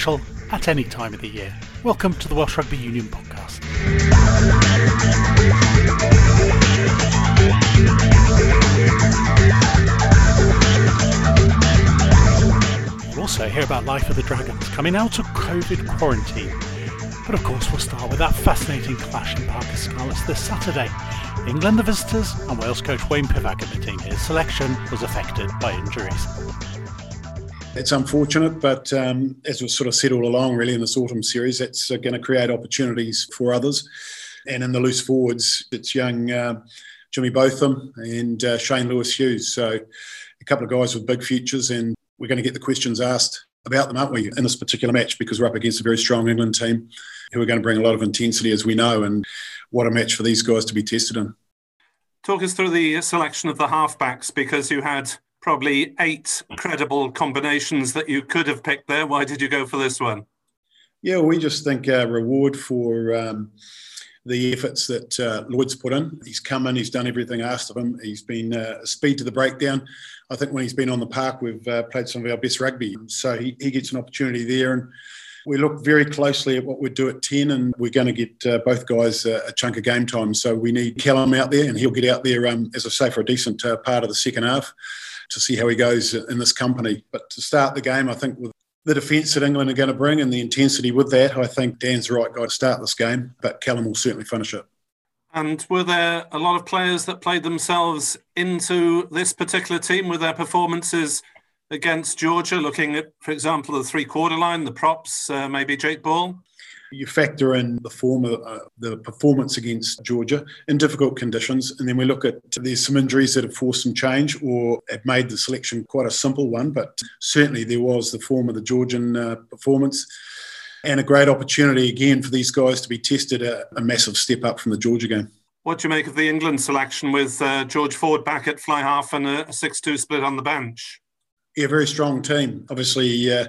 special at any time of the year. Welcome to the Welsh Rugby Union podcast. We'll also hear about Life of the Dragons coming out of COVID quarantine. But of course, we'll start with that fascinating clash in Parc y Scarlets this Saturday. England the visitors and Wales coach Wayne Pivac admitting his selection was affected by injuries. It's unfortunate, but um, as we've sort of said all along, really, in this autumn series, it's uh, going to create opportunities for others. And in the loose forwards, it's young uh, Jimmy Botham and uh, Shane Lewis Hughes. So a couple of guys with big futures, and we're going to get the questions asked about them, aren't we, in this particular match because we're up against a very strong England team who are going to bring a lot of intensity, as we know, and what a match for these guys to be tested in. Talk us through the selection of the halfbacks because you had probably eight credible combinations that you could have picked there. Why did you go for this one? Yeah, we just think a reward for um, the efforts that uh, Lloyd's put in. He's come in, he's done everything asked of him. He's been uh, speed to the breakdown. I think when he's been on the park, we've uh, played some of our best rugby. So he, he gets an opportunity there. And we look very closely at what we do at 10, and we're going to get uh, both guys uh, a chunk of game time. So we need Callum out there, and he'll get out there, um, as I say, for a decent uh, part of the second half to see how he goes in this company. But to start the game, I think with the defence that England are going to bring and the intensity with that, I think Dan's the right guy to start this game, but Callum will certainly finish it. And were there a lot of players that played themselves into this particular team with their performances against Georgia? Looking at, for example, the three quarter line, the props, uh, maybe Jake Ball? You factor in the form of uh, the performance against Georgia in difficult conditions, and then we look at there's some injuries that have forced some change or have made the selection quite a simple one. But certainly there was the form of the Georgian uh, performance, and a great opportunity again for these guys to be tested a, a massive step up from the Georgia game. What do you make of the England selection with uh, George Ford back at fly half and a 6 2 split on the bench? Yeah, very strong team. Obviously, uh,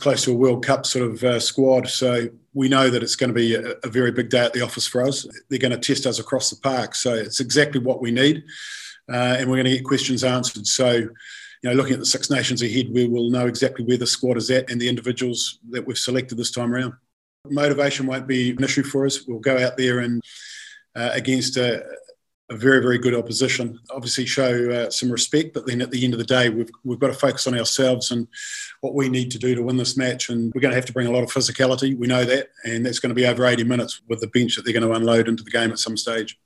close to a World Cup sort of uh, squad. So we know that it's going to be a, a, very big day at the office for us. They're going to test us across the park. So it's exactly what we need. Uh, and we're going to get questions answered. So, you know, looking at the Six Nations ahead, we will know exactly where the squad is at and the individuals that we've selected this time around. Motivation won't be an issue for us. We'll go out there and uh, against a, a very, very good opposition. Obviously, show uh, some respect, but then at the end of the day, we've, we've got to focus on ourselves and what we need to do to win this match. And we're going to have to bring a lot of physicality. We know that. And that's going to be over 80 minutes with the bench that they're going to unload into the game at some stage.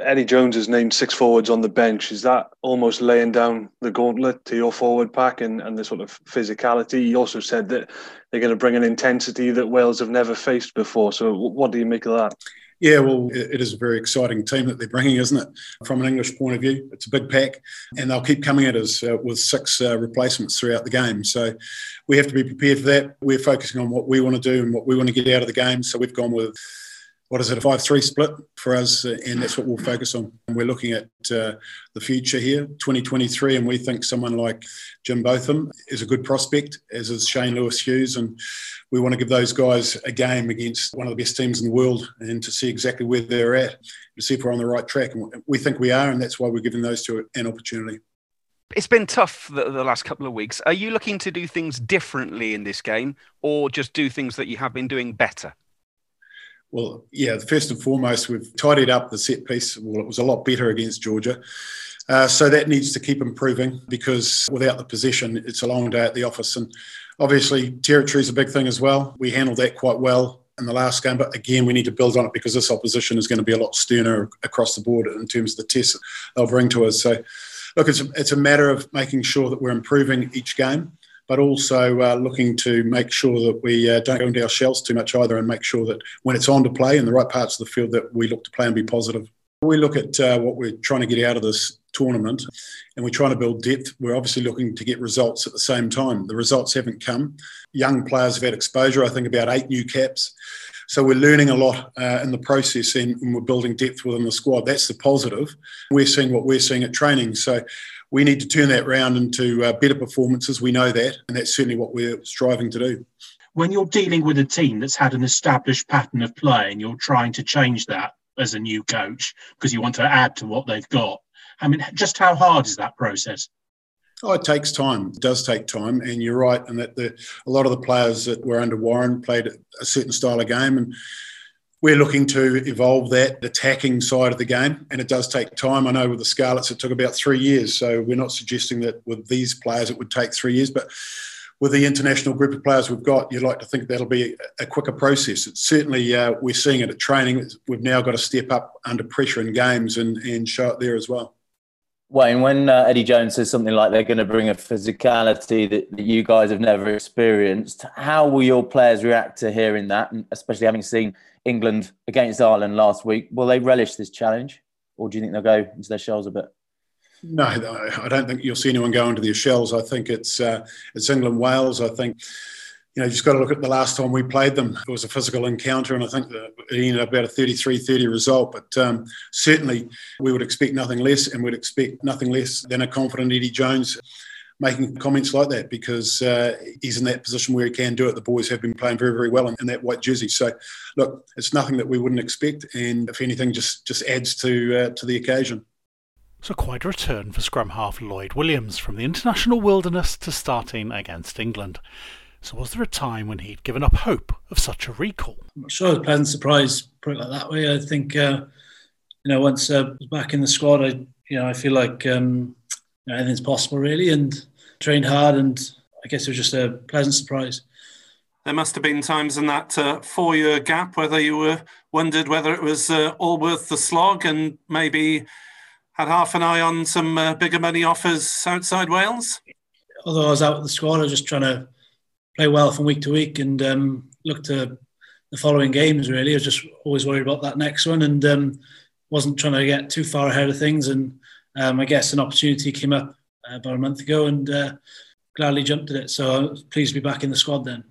Eddie Jones has named six forwards on the bench. Is that almost laying down the gauntlet to your forward pack and, and the sort of physicality? He also said that they're going to bring an intensity that Wales have never faced before. So, what do you make of that? Yeah, well, it is a very exciting team that they're bringing, isn't it? From an English point of view, it's a big pack, and they'll keep coming at us uh, with six uh, replacements throughout the game. So we have to be prepared for that. We're focusing on what we want to do and what we want to get out of the game. So we've gone with what is it, a 5 3 split for us, uh, and that's what we'll focus on. We're looking at uh, the future here, 2023, and we think someone like Jim Botham is a good prospect, as is Shane Lewis Hughes. And we want to give those guys a game against one of the best teams in the world and to see exactly where they're at, to see if we're on the right track. And we think we are, and that's why we're giving those two an opportunity. It's been tough the, the, last couple of weeks. Are you looking to do things differently in this game or just do things that you have been doing better? Well, yeah, first and foremost, we've tidied up the set piece. Well, it was a lot better against Georgia. Uh, so that needs to keep improving because without the possession, it's a long day at the office. And obviously, territory is a big thing as well. We handled that quite well in the last game, but again, we need to build on it because this opposition is going to be a lot sterner across the board in terms of the tests they'll bring to us. So, look, it's a, it's a matter of making sure that we're improving each game but also uh, looking to make sure that we uh, don't go into our shells too much either and make sure that when it's on to play in the right parts of the field that we look to play and be positive. We look at uh, what we're trying to get out of this tournament and we're trying to build depth. We're obviously looking to get results at the same time. The results haven't come. Young players have had exposure, I think about eight new caps. So we're learning a lot uh, in the process and, and, we're building depth within the squad. That's the positive. We're seeing what we're seeing at training. So we need to turn that round into uh, better performances. We know that, and that's certainly what we're striving to do. When you're dealing with a team that's had an established pattern of play and you're trying to change that as a new coach because you want to add to what they've got, I mean, just how hard is that process? Oh, it takes time. It does take time, and you're right. And that the, a lot of the players that were under Warren played a certain style of game, and we're looking to evolve that attacking side of the game, and it does take time. I know with the Scarlets it took about three years, so we're not suggesting that with these players it would take three years, but with the international group of players we've got, you'd like to think that'll be a quicker process. It's certainly uh, we're seeing it at training. We've now got to step up under pressure in games and, and show it there as well. Wayne, when uh, Eddie Jones says something like they're going to bring a physicality that, that, you guys have never experienced, how will your players react to hearing that, and especially having seen England against Ireland last week? Will they relish this challenge, or do you think they'll go into their shells a bit? No, I don't think you'll see anyone go into their shells. I think it's uh, it's England Wales. I think you know, you just got to look at the last time we played them. It was a physical encounter, and I think that it ended up about a 33 30 result. But um, certainly, we would expect nothing less, and we'd expect nothing less than a confident Eddie Jones making comments like that because uh, he's in that position where he can do it. The boys have been playing very, very well in, in, that white jersey. So, look, it's nothing that we wouldn't expect, and if anything, just just adds to uh, to the occasion. So quite a return for scrum half Lloyd Williams from the international wilderness to starting against England. So was there a time when he'd given up hope of such a recall? I'm not sure. A pleasant surprise, put it like that way. I think uh, you know once uh, back in the squad, I you know I feel like um, you know, anything's possible really, and trained hard, and I guess it was just a pleasant surprise. There must have been times in that uh, four-year gap whether you were wondered whether it was uh, all worth the slog, and maybe had half an eye on some uh, bigger money offers outside Wales. Although I was out with the squad, I was just trying to play well from week to week and um, look to the following games. Really, I was just always worried about that next one and um, wasn't trying to get too far ahead of things. And um, I guess an opportunity came up about a month ago and uh, gladly jumped at it. So I was pleased to be back in the squad then.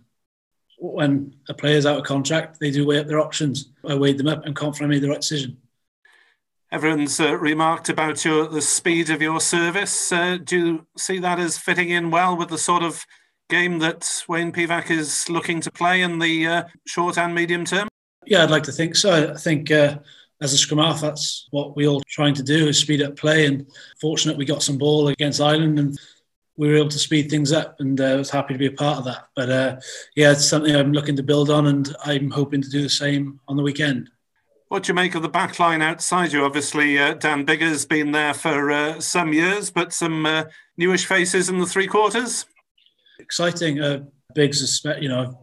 When a player's out of contract, they do weigh up their options. I weighed them up and confident I made the right decision. Everyone's uh, remarked about your the speed of your service. Uh, do you see that as fitting in well with the sort of game that Wayne Pivac is looking to play in the uh, short and medium term? Yeah, I'd like to think so. I think uh, as a scrum half, that's what we're all trying to do is speed up play. And fortunate we got some ball against Ireland and we were able to speed things up. And uh, I was happy to be a part of that. But uh, yeah, it's something I'm looking to build on, and I'm hoping to do the same on the weekend. What do you make of the back line outside you? Obviously, uh, Dan Biggar's been there for uh, some years, but some uh, newish faces in the three quarters exciting. Uh, Biggs, you know, I've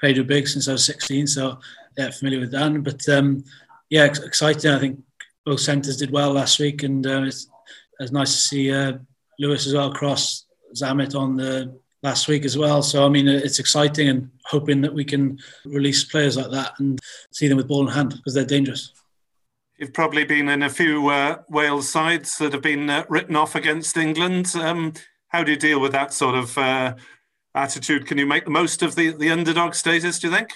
played with Biggs since I was 16, so yeah, familiar with Dan. But um, yeah, exciting. I think both centres did well last week, and uh, it's, it's nice to see uh, Lewis as well cross Zammit on the last week as well. So I mean, it's exciting and hoping that we can release players like that and see them with ball in hand because they're dangerous. You've probably been in a few uh, Wales sides that have been uh, written off against England. Um, how do you deal with that sort of uh, attitude? Can you make the most of the, the underdog status, do you think?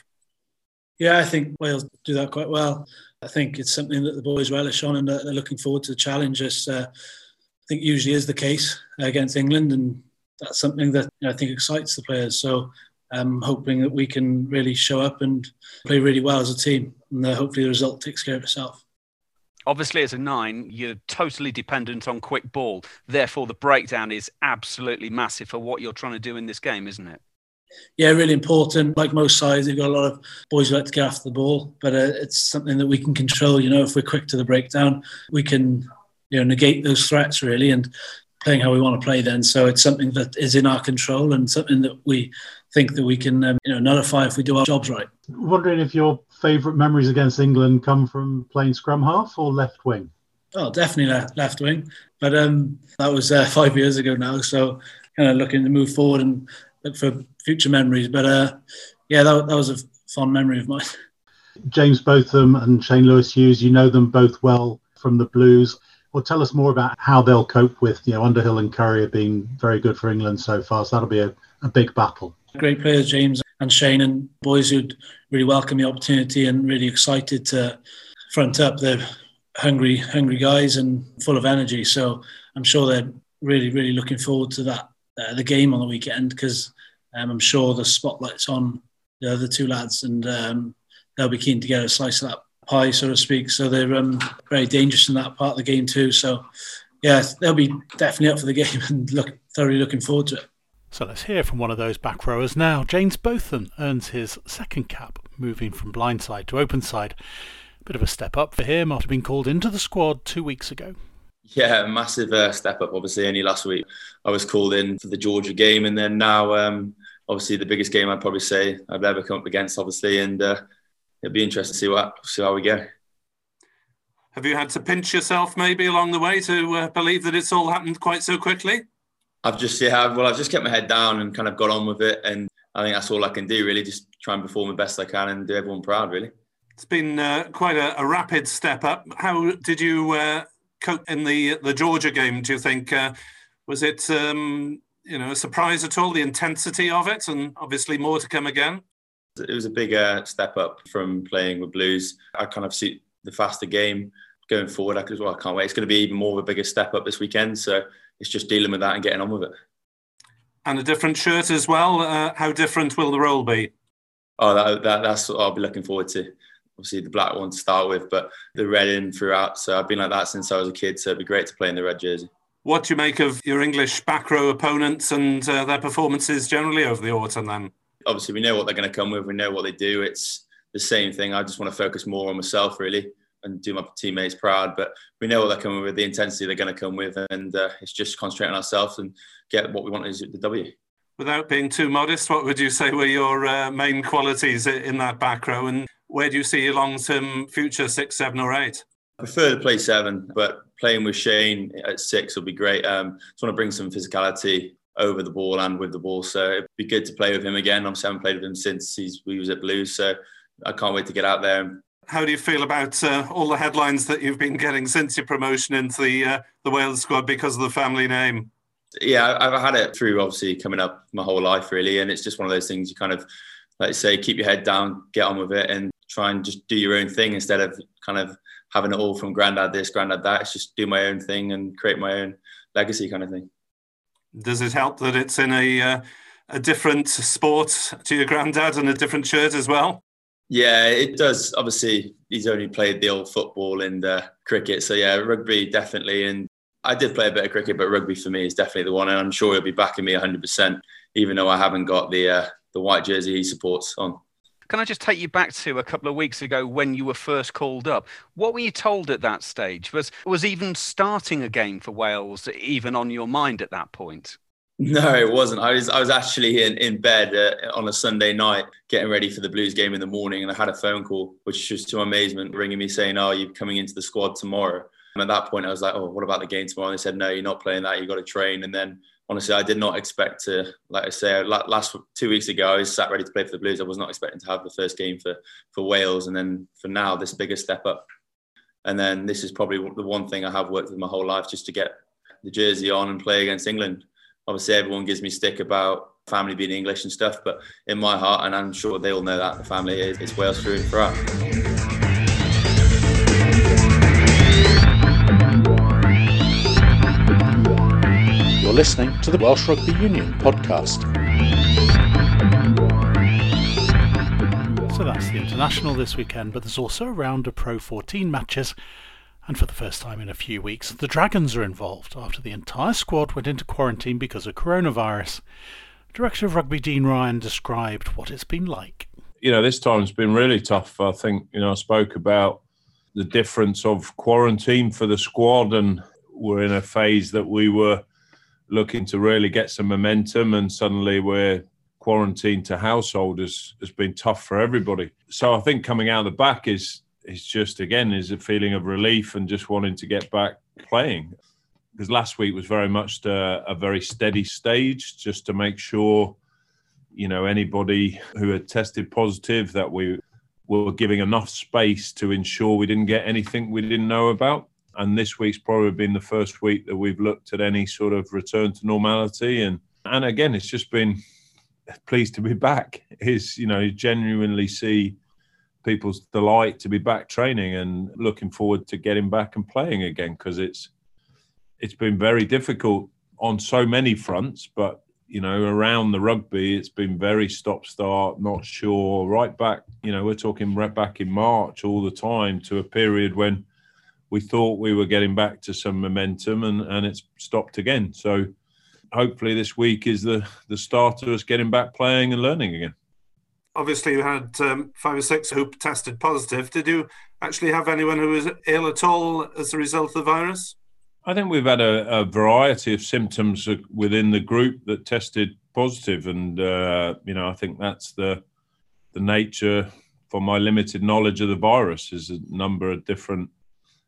Yeah, I think Wales do that quite well. I think it's something that the boys relish on and they're looking forward to the challenge. As, uh, I think usually is the case against England, and that's something that you know, I think excites the players. So I'm hoping that we can really show up and play really well as a team, and uh, hopefully the result takes care of itself obviously as a nine you're totally dependent on quick ball therefore the breakdown is absolutely massive for what you're trying to do in this game isn't it yeah really important like most sides they've got a lot of boys who like to get after the ball but uh, it's something that we can control you know if we're quick to the breakdown we can you know negate those threats really and playing how we want to play then so it's something that is in our control and something that we think that we can um, you know nullify if we do our jobs right wondering if you're favourite memories against England come from playing scrum half or left wing? Oh, definitely left, left wing. But um, that was uh, five years ago now. So kind of looking to move forward and look for future memories. But uh, yeah, that, that was a fond memory of mine. James Botham and Shane Lewis Hughes, you know them both well from the Blues. Well, tell us more about how they'll cope with, you know, Underhill and Curry have been very good for England so far. So that'll be a, a big battle. Great players, James and Shane, and boys who'd really welcome the opportunity and really excited to front up. They're hungry, hungry guys and full of energy. So I'm sure they're really, really looking forward to that uh, the game on the weekend because um, I'm sure the spotlight's on the other two lads and um, they'll be keen to get a slice of that pie, so to speak. So they're um, very dangerous in that part of the game too. So yeah, they'll be definitely up for the game and look thoroughly looking forward to it. So let's hear from one of those back rowers now. James Botham earns his second cap, moving from blindside to open side. Bit of a step up for him after being called into the squad two weeks ago. Yeah, massive uh, step up. Obviously, only last week I was called in for the Georgia game, and then now, um, obviously, the biggest game I'd probably say I've ever come up against. Obviously, and uh, it'll be interesting to see what see how we go. Have you had to pinch yourself maybe along the way to uh, believe that it's all happened quite so quickly? I've just yeah, well, I've just kept my head down and kind of got on with it, and I think that's all I can do really. Just try and perform the best I can and do everyone proud, really. It's been uh, quite a, a, rapid step up. How did you uh, in the the Georgia game? Do you think uh, was it um, you know a surprise at all? The intensity of it, and obviously more to come again. It was a big uh, step up from playing with Blues. I kind of see the faster game going forward. I could, well, I can't wait. It's going to be even more of a bigger step up this weekend. So it's just dealing with that and getting on with it. And a different shirt as well. Uh, how different will the role be? Oh, that, that, that's what I'll be looking forward to obviously the black one to start with, but the red in throughout. So I've been like that since I was a kid. So it'd be great to play in the red jersey. What do you make of your English back row opponents and uh, their performances generally over the autumn then? Obviously, we know what they're going to come with. We know what they do. It's the same thing. I just want to focus more on myself, really, and do my teammates proud. But we know what they're coming with, the intensity they're going to come with. And uh, it's just concentrating on ourselves and get what we want is the W. Without being too modest, what would you say were your uh, main qualities in that back row? And where do you see your long term future, six, seven, or eight? I prefer to play seven, but playing with Shane at six will be great. Um, just want to bring some physicality over the ball and with the ball. So it'd be good to play with him again. Obviously, I haven't played with him since he's, we was at Blues. So I can't wait to get out there. How do you feel about uh, all the headlines that you've been getting since your promotion into the uh, the Wales squad because of the family name? Yeah, I've had it through obviously coming up my whole life really, and it's just one of those things you kind of like say keep your head down, get on with it, and try and just do your own thing instead of kind of having it all from granddad this, granddad that. It's just do my own thing and create my own legacy kind of thing. Does it help that it's in a uh, a different sport to your granddad and a different shirt as well? Yeah, it does. Obviously, he's only played the old football and uh, cricket, so yeah, rugby definitely. And I did play a bit of cricket, but rugby for me is definitely the one, and I'm sure he'll be backing me 100%, even though I haven't got the uh, the white jersey he supports on. Can I just take you back to a couple of weeks ago when you were first called up? What were you told at that stage? Was was even starting a game for Wales even on your mind at that point? No, it wasn't. I was I was actually in, in bed uh, on a Sunday night getting ready for the Blues game in the morning, and I had a phone call, which was to my amazement, ringing me saying, "Oh, you're coming into the squad tomorrow." And at that point, I was like, "Oh, what about the game tomorrow?" And they said, "No, you're not playing that. You've got to train." And then honestly, I did not expect to, like I say, last two weeks ago, I was sat ready to play for the Blues. I was not expecting to have the first game for, for Wales. And then for now, this bigger step up. And then this is probably the one thing I have worked with my whole life just to get the jersey on and play against England. Obviously, everyone gives me stick about family being English and stuff, but in my heart, and I'm sure they all know that, the family is, is Wales through and through. Listening to the Welsh Rugby Union podcast. So that's the international this weekend, but there's also a round of Pro 14 matches. And for the first time in a few weeks, the Dragons are involved after the entire squad went into quarantine because of coronavirus. Director of Rugby Dean Ryan described what it's been like. You know, this time's been really tough. I think, you know, I spoke about the difference of quarantine for the squad, and we're in a phase that we were looking to really get some momentum, and suddenly we're quarantined to household has, has been tough for everybody. So I think coming out of the back is is just again is a feeling of relief and just wanting to get back playing. Because last week was very much a, a very steady stage, just to make sure, you know, anybody who had tested positive that we were giving enough space to ensure we didn't get anything we didn't know about and this week's probably been the first week that we've looked at any sort of return to normality. And and again it's just been pleased to be back. Is you know genuinely see people's delight to be back training and looking forward to getting back and playing again because it's it's been very difficult on so many fronts but you know around the rugby it's been very stop start not sure right back you know we're talking right back in march all the time to a period when we thought we were getting back to some momentum and, and it's stopped again. So hopefully this week is the the start of us getting back playing and learning again. Obviously, you had um, five or six who tested positive. Did you actually have anyone who was ill at all as a result of the virus? I think we've had a, a variety of symptoms within the group that tested positive, and uh, you know I think that's the the nature, from my limited knowledge of the virus, is a number of different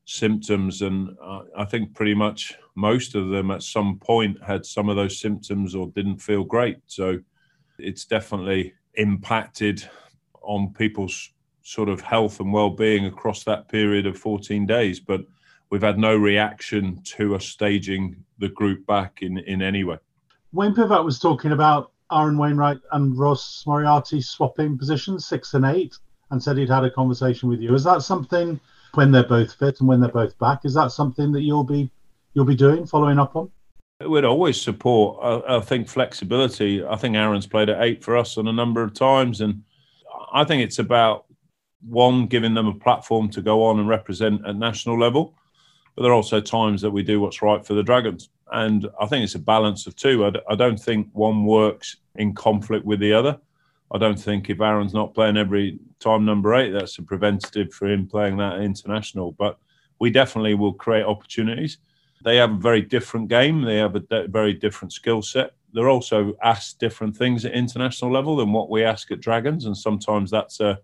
symptoms, and I think pretty much most of them at some point had some of those symptoms or didn't feel great. So it's definitely impacted on people's sort of health and well-being across that period of 14 days, but we've had no reaction to us staging the group back in in any way. Wayne Pivac was talking about Aaron Wainwright and Ross Moriarty swapping positions, six and eight, and said he'd had a conversation with you. Is that something when they're both fit and when they're both back? Is that something that you'll be you'll be doing, following up on? We'd always support. I, I think flexibility. I think Aaron's played at eight for us on a number of times, and I think it's about one giving them a platform to go on and represent at national level, but there are also times that we do what's right for the Dragons, and I think it's a balance of two. I don't think one works in conflict with the other. I don't think if Aaron's not playing every time number eight, that's a preventative for him playing that international. But we definitely will create opportunities. They have a very different game. They have a de- very different skill set. They're also asked different things at international level than what we ask at Dragons, and sometimes that's a,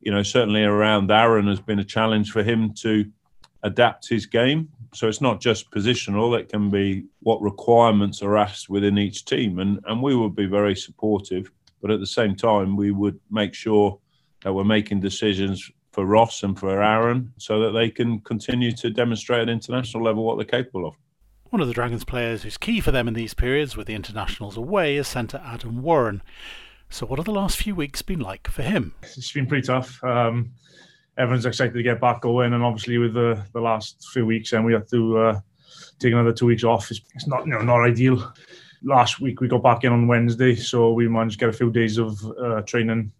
you know, certainly around Aaron has been a challenge for him to adapt his game. So it's not just positional; it can be what requirements are asked within each team, and and we would be very supportive but at the same time, we would make sure that we're making decisions for Ross and for Aaron so that they can continue to demonstrate at international level what they're capable of. One of the Dragons players who's key for them in these periods with the internationals away is centre Adam Warren. So, what have the last few weeks been like for him? It's been pretty tough. Um, everyone's excited to get back going, and obviously with the, the last few weeks, and we have to uh, take another two weeks off. It's, it's not you know not ideal last week we got back in on Wednesday, so we managed to get a few days of uh, training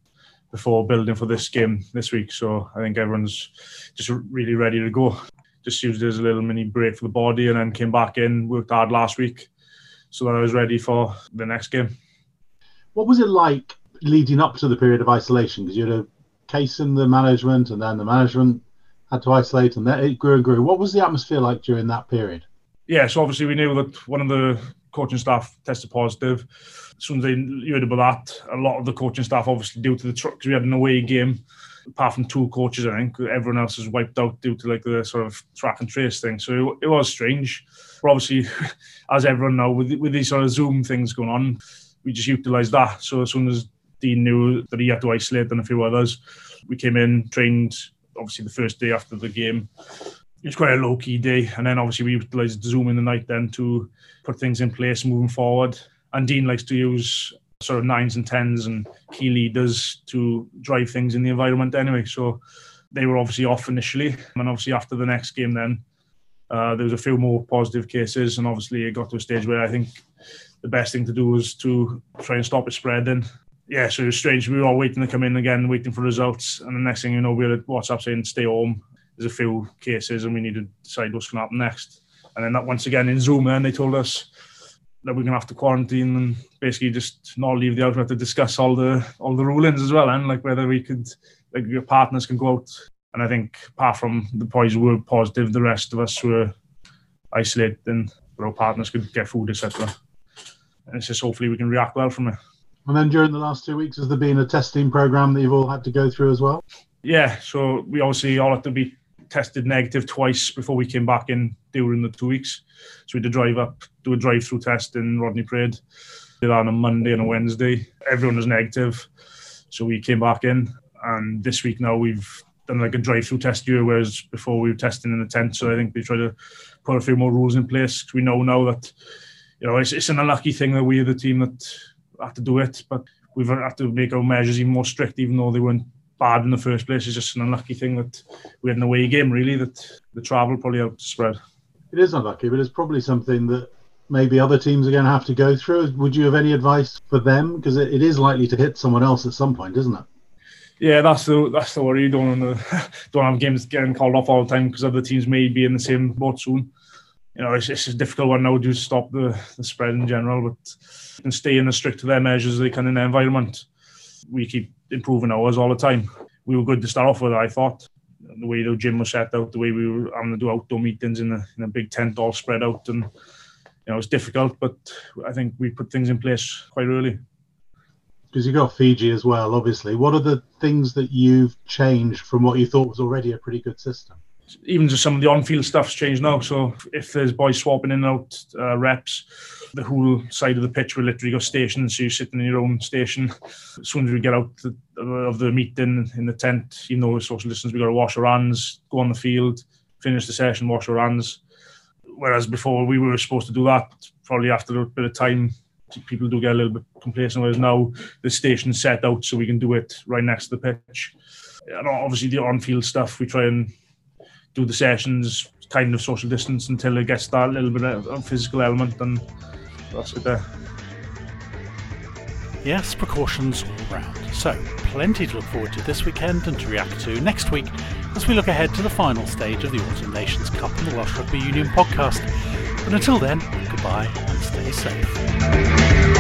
before building for this game this week. So I think everyone's just really ready to go. Just used it as a little mini break for the body, and then came back in, worked hard last week, so that I was ready for the next game. What was it like leading up to the period of isolation? Because you had a case in the management, and then the management had to isolate, and then it grew and grew. What was the atmosphere like during that period? Yeah, so obviously we knew that one of the coaching staff tested positive. As soon as they heard about that, a lot of the coaching staff, obviously due to the truck, because we had an away game, apart from two coaches, I think everyone else was wiped out due to like the sort of track and trace thing. So it, it was strange. But obviously, as everyone know, with with these sort of Zoom things going on, we just utilised that. So as soon as Dean knew that he had to isolate and a few others, we came in, trained. Obviously, the first day after the game, it was quite a low key day. And then obviously we utilised Zoom in the night then to put things in place moving forward. And Dean likes to use sort of nines and tens and key leaders to drive things in the environment anyway. So they were obviously off initially. And obviously after the next game then, uh, there was a few more positive cases. And obviously it got to a stage where I think the best thing to do was to try and stop it spreading. Yeah, so it was strange. We were all waiting to come in again, waiting for results. And the next thing you know, we had WhatsApp saying, stay home there's a few cases and we need to decide what's going to happen next. And then that once again in Zoom, and they told us that we're going to have to quarantine and basically just not leave the outlet to discuss all the all the rulings as well, and like whether we could, like your partners can go out. And I think apart from the boys who were positive, the rest of us were isolated and our partners could get food, etc. And it's just hopefully we can react well from it. And then during the last two weeks, has there been a testing program that you've all had to go through as well? Yeah, so we obviously all had to be tested negative twice before we came back in during the two weeks. So we had to drive up, do a drive-through test in Rodney Parade. Did that on a Monday and a Wednesday. Everyone was negative, so we came back in. And this week now we've done like a drive-through test here, whereas before we were testing in the tent. So I think they try to put a few more rules in place. We know now that you know it's, it's an unlucky thing that we're the team that had to do it, but we've had to make our measures even more strict, even though they weren't bad in the first place. It's just an unlucky thing that we had an away game, really, that the travel probably helped spread. It is unlucky, but it's probably something that maybe other teams are going to have to go through. Would you have any advice for them? Because it, it is likely to hit someone else at some point, isn't it? Yeah, that's the that's the worry. You don't want to, don't have games getting called off all the time because other teams may be in the same boat soon. you know, it's, it's a difficult one now to stop the, the spread in general, but and stay in as strict to their measures they can in their environment. We keep improving ours all the time. We were good to start off with, I thought. The way the gym was set out, the way we were having to do outdoor meetings in a, in a big tent all spread out. And, you know, it's difficult, but I think we put things in place quite early. Because you got Fiji as well, obviously. What are the things that you've changed from what you thought was already a pretty good system? Even just some of the on-field stuff's changed now. So if there's boys swapping in and out uh, reps, the whole side of the pitch will literally go stations. So you're sitting in your own station. As soon as we get out the, of the meeting in the tent, you know, social distance, we got to wash our hands, go on the field, finish the session, wash our hands. Whereas before we were supposed to do that probably after a bit of time. People do get a little bit complacent. Whereas now the station's set out so we can do it right next to the pitch. And obviously the on-field stuff we try and do the sessions kind of social distance until it gets that little bit of physical element and that's it there. Yes, precautions all round. So, plenty to look forward to this weekend and to react to next week as we look ahead to the final stage of the Autumn Nations Cup and the Welsh Rugby Union podcast. But until then, goodbye and stay safe.